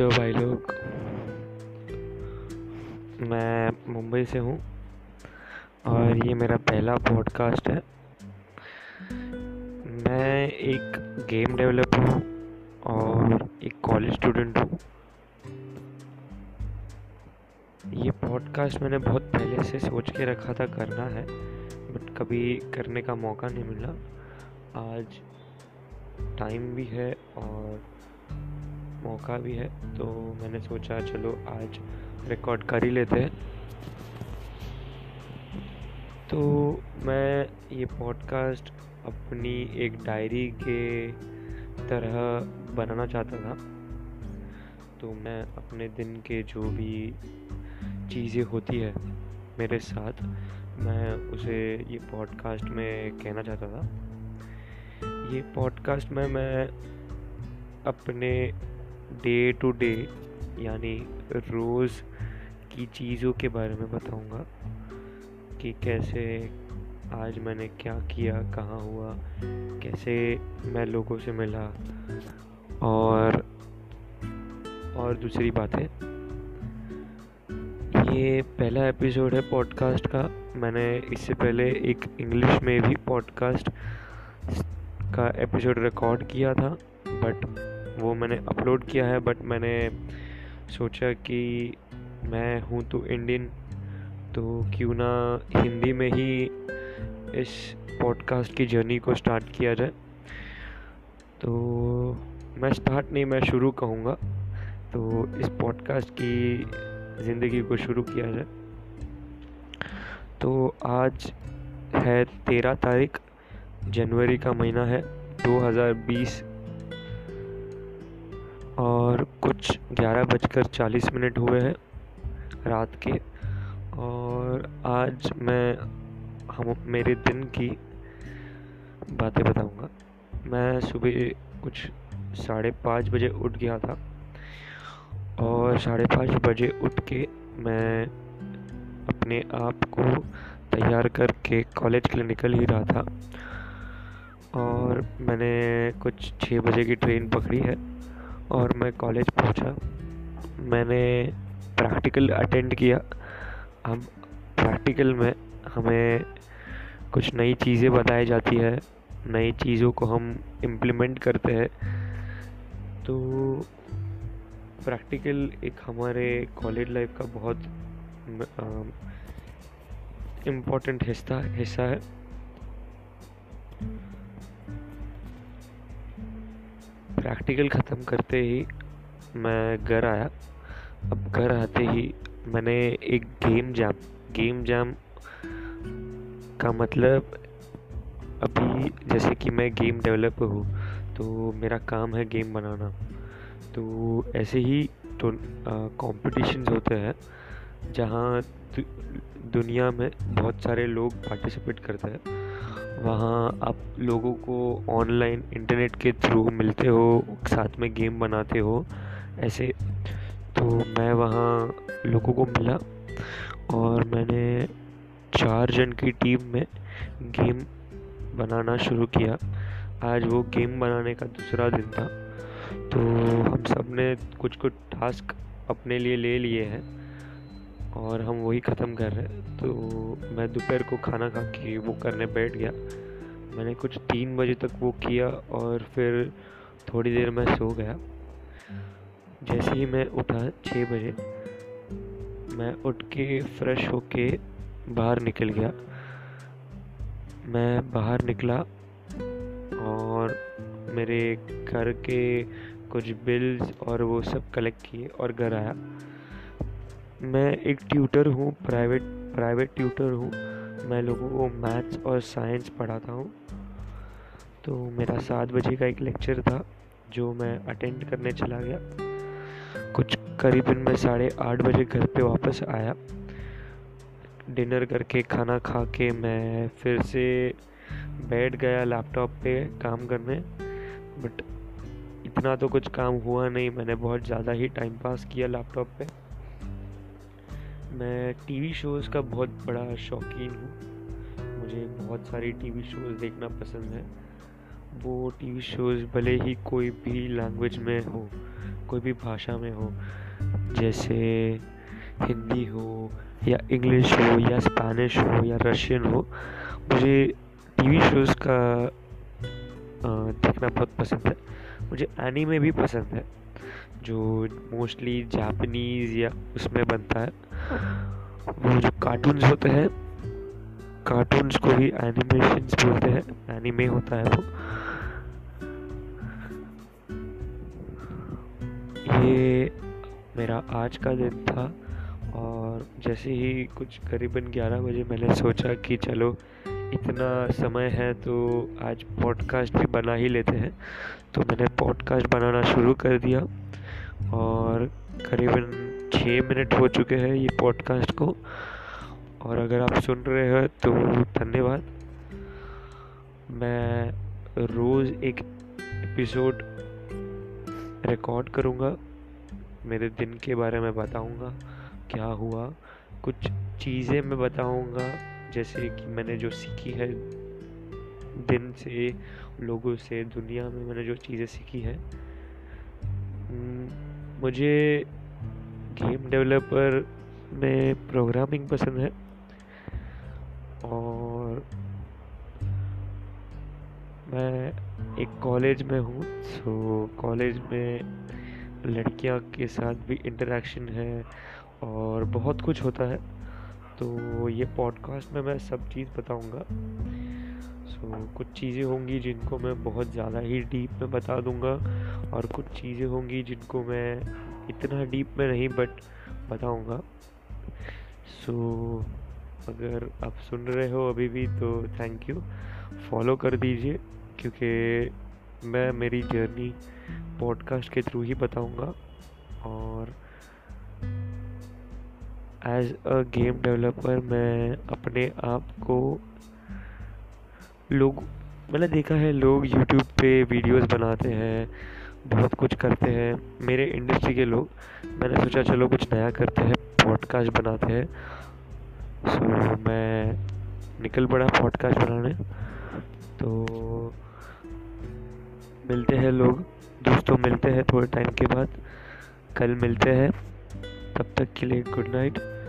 कैसे हो भाई लोग, मैं मुंबई से हूँ और ये मेरा पहला पॉडकास्ट है। मैं एक गेम डेवलपर हूँ और एक कॉलेज स्टूडेंट हूँ। ये पॉडकास्ट मैंने बहुत पहले से सोच के रखा था करना है बट कभी करने का मौका नहीं मिला। आज टाइम भी है और मौका भी है तो मैंने सोचा चलो आज रिकॉर्ड कर ही लेते हैं। तो मैं ये पॉडकास्ट अपनी एक डायरी के तरह बनाना चाहता था। तो मैं अपने दिन के जो भी चीज़ें होती है मेरे साथ, मैं उसे ये पॉडकास्ट में कहना चाहता था। ये पॉडकास्ट में मैं अपने डे टू डे, यानी रोज़ की चीज़ों के बारे में बताऊँगा, कि कैसे आज मैंने क्या किया, कहाँ हुआ, कैसे मैं लोगों से मिला, और और दूसरी बातें। ये पहला एपिसोड है पॉडकास्ट का। मैंने इससे पहले एक इंग्लिश में भी पॉडकास्ट का एपिसोड रिकॉर्ड किया था बट वो मैंने अपलोड किया है बट मैंने सोचा कि मैं हूँ तो इंडियन तो क्यों ना हिंदी में ही इस पॉडकास्ट की जर्नी को स्टार्ट किया जाए। तो मैं स्टार्ट नहीं, मैं शुरू कहूँगा। तो इस पॉडकास्ट की ज़िंदगी को शुरू किया जाए। तो आज है तेरह तारीख, जनवरी का महीना है 2020 और कुछ ग्यारह बजकर चालीस मिनट हुए हैं रात के। और आज मैं हम मेरे दिन की बातें बताऊँगा। मैं सुबह कुछ साढ़े पाँच बजे उठ गया था और साढ़े पाँच बजे उठ के मैं अपने आप को तैयार करके कॉलेज के लिए निकल ही रहा था। और मैंने कुछ छः बजे की ट्रेन पकड़ी है। और मैं कॉलेज पहुँचा। मैंने प्रैक्टिकल अटेंड किया। हम प्रैक्टिकल में हमें कुछ नई चीज़ें बताई जाती है। नई चीज़ों को हम इम्प्लीमेंट करते हैं। तो प्रैक्टिकल एक हमारे कॉलेज लाइफ का बहुत इम्पोर्टेंट हिस्सा हिस्सा है। प्रैक्टिकल ख़त्म करते ही मैं घर आया। अब घर आते ही मैंने एक गेम जैम गेम जैम का मतलब अभी जैसे कि मैं गेम डेवलपर हूँ तो मेरा काम है गेम बनाना। तो ऐसे ही तो कॉम्पिटिशन्स होते हैं, जहाँ दुनिया में बहुत सारे लोग पार्टिसिपेट करते हैं। वहाँ आप लोगों को ऑनलाइन इंटरनेट के थ्रू मिलते हो, साथ में गेम बनाते हो, ऐसे। तो मैं वहाँ लोगों को मिला और मैंने चार जन की टीम में गेम बनाना शुरू किया। आज वो गेम बनाने का दूसरा दिन था। तो हम सबने कुछ कुछ टास्क अपने लिए ले लिए हैं। और हम वही ख़त्म कर रहे हैं। तो मैं दोपहर को खाना खा के वो करने बैठ गया। मैंने कुछ तीन बजे तक वो किया और फिर थोड़ी देर मैं सो गया। जैसे ही मैं उठा छः बजे, मैं उठ के फ्रेश होके बाहर निकल गया। मैं बाहर निकला और मेरे घर के कुछ बिल्स और वो सब कलेक्ट किए और घर आया। मैं एक ट्यूटर हूँ प्राइवेट प्राइवेट ट्यूटर हूँ। मैं लोगों को मैथ्स और साइंस पढ़ाता हूँ। तो मेरा सात बजे का एक लेक्चर था, जो मैं अटेंड करने चला गया। कुछ करीबन मैं साढ़े आठ बजे घर पे वापस आया। डिनर करके खाना खा के मैं फिर से बैठ गया लैपटॉप पे काम करने। बट इतना तो कुछ काम हुआ नहीं, मैंने बहुत ज़्यादा ही टाइम पास किया लैपटॉप पे। मैं टीवी शोज़ का बहुत बड़ा शौकीन हूँ। मुझे बहुत सारी टीवी शोज़ देखना पसंद है। वो टीवी शोज़ भले ही कोई भी लैंग्वेज में हो, कोई भी भाषा में हो, जैसे हिंदी हो या इंग्लिश हो या स्पेनिश हो या रशियन हो, मुझे टीवी शोज़ का देखना बहुत पसंद है। मुझे एनीमे भी पसंद है, जो मोस्टली जापानीज़ या उसमें बनता है। वो जो कार्टून्स होते हैं कार्टून्स को भी एनिमेशंस बोलते हैं एनिमे होता है वो। ये मेरा आज का दिन था और जैसे ही कुछ करीबन 11 बजे मैंने सोचा कि चलो, इतना समय है तो आज पॉडकास्ट भी बना ही लेते हैं। तो मैंने पॉडकास्ट बनाना शुरू कर दिया और करीबन छः मिनट हो चुके हैं ये पॉडकास्ट को। और अगर आप सुन रहे हो तो धन्यवाद। मैं रोज़ एक एपिसोड रिकॉर्ड करूँगा। मेरे दिन के बारे में बताऊँगा। क्या हुआ? कुछ चीज़ें मैं बताऊँगा। जैसे कि मैंने जो सीखी है दिन से, लोगों से, दुनिया में मैंने जो चीज़ें सीखी है। मुझे गेम डेवलपर में प्रोग्रामिंग पसंद है। और मैं एक कॉलेज में हूँ सो कॉलेज में लड़कियाँ के साथ भी इंटरेक्शन है और बहुत कुछ होता है। तो ये पॉडकास्ट में मैं सब चीज़ बताऊँगा। सो कुछ चीज़ें होंगी जिनको मैं बहुत ज़्यादा ही डीप में बता दूँगा और कुछ चीज़ें होंगी जिनको मैं इतना डीप में नहीं बट बताऊँगा। सो so, अगर आप सुन रहे हो अभी भी तो थैंक यू फॉलो कर दीजिए क्योंकि मैं मेरी जर्नी पॉडकास्ट के थ्रू ही बताऊँगा। और एज अ गेम डेवलपर मैं अपने आप को लोग मैंने देखा है लोग यूट्यूब पे वीडियोस बनाते हैं। बहुत कुछ करते हैं। मेरे इंडस्ट्री के लोग मैंने सोचा चलो कुछ नया करते हैं पॉडकास्ट बनाते हैं। सो so, मैं निकल पड़ा पॉडकास्ट बनाने। तो मिलते हैं लोग। दोस्तों मिलते हैं थोड़े टाइम के बाद। कल मिलते हैं। तब तक के लिए गुड नाइट